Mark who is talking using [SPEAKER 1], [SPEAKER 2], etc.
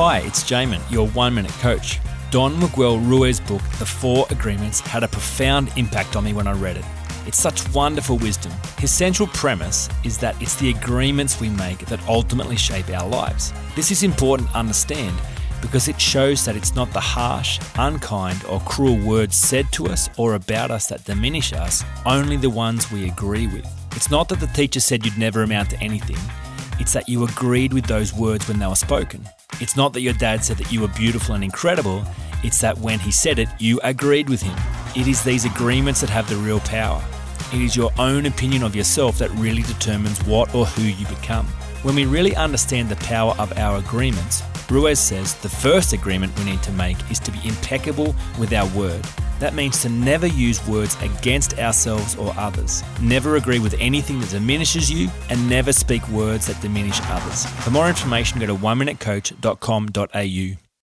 [SPEAKER 1] Hi, it's Jamin, your one minute coach. Don Miguel Ruiz's book, The Four Agreements, had a profound impact on me when I read it. It's such wonderful wisdom. His central premise is that it's the agreements we make that ultimately shape our lives. This is important to understand because it shows that it's not the harsh, unkind, or cruel words said to us or about us that diminish us, only the ones we agree with. It's not that the teacher said you'd never amount to anything, it's that you agreed with those words when they were spoken. It's not that your dad said that you were beautiful and incredible, it's that when he said it, you agreed with him. It is these agreements that have the real power. It is your own opinion of yourself that really determines what or who you become. When we really understand the power of our agreements, Ruiz says the first agreement we need to make is to be impeccable with our word. That means to never use words against ourselves or others. Never agree with anything that diminishes you and never speak words that diminish others. For more information, go to oneminutecoach.com.au.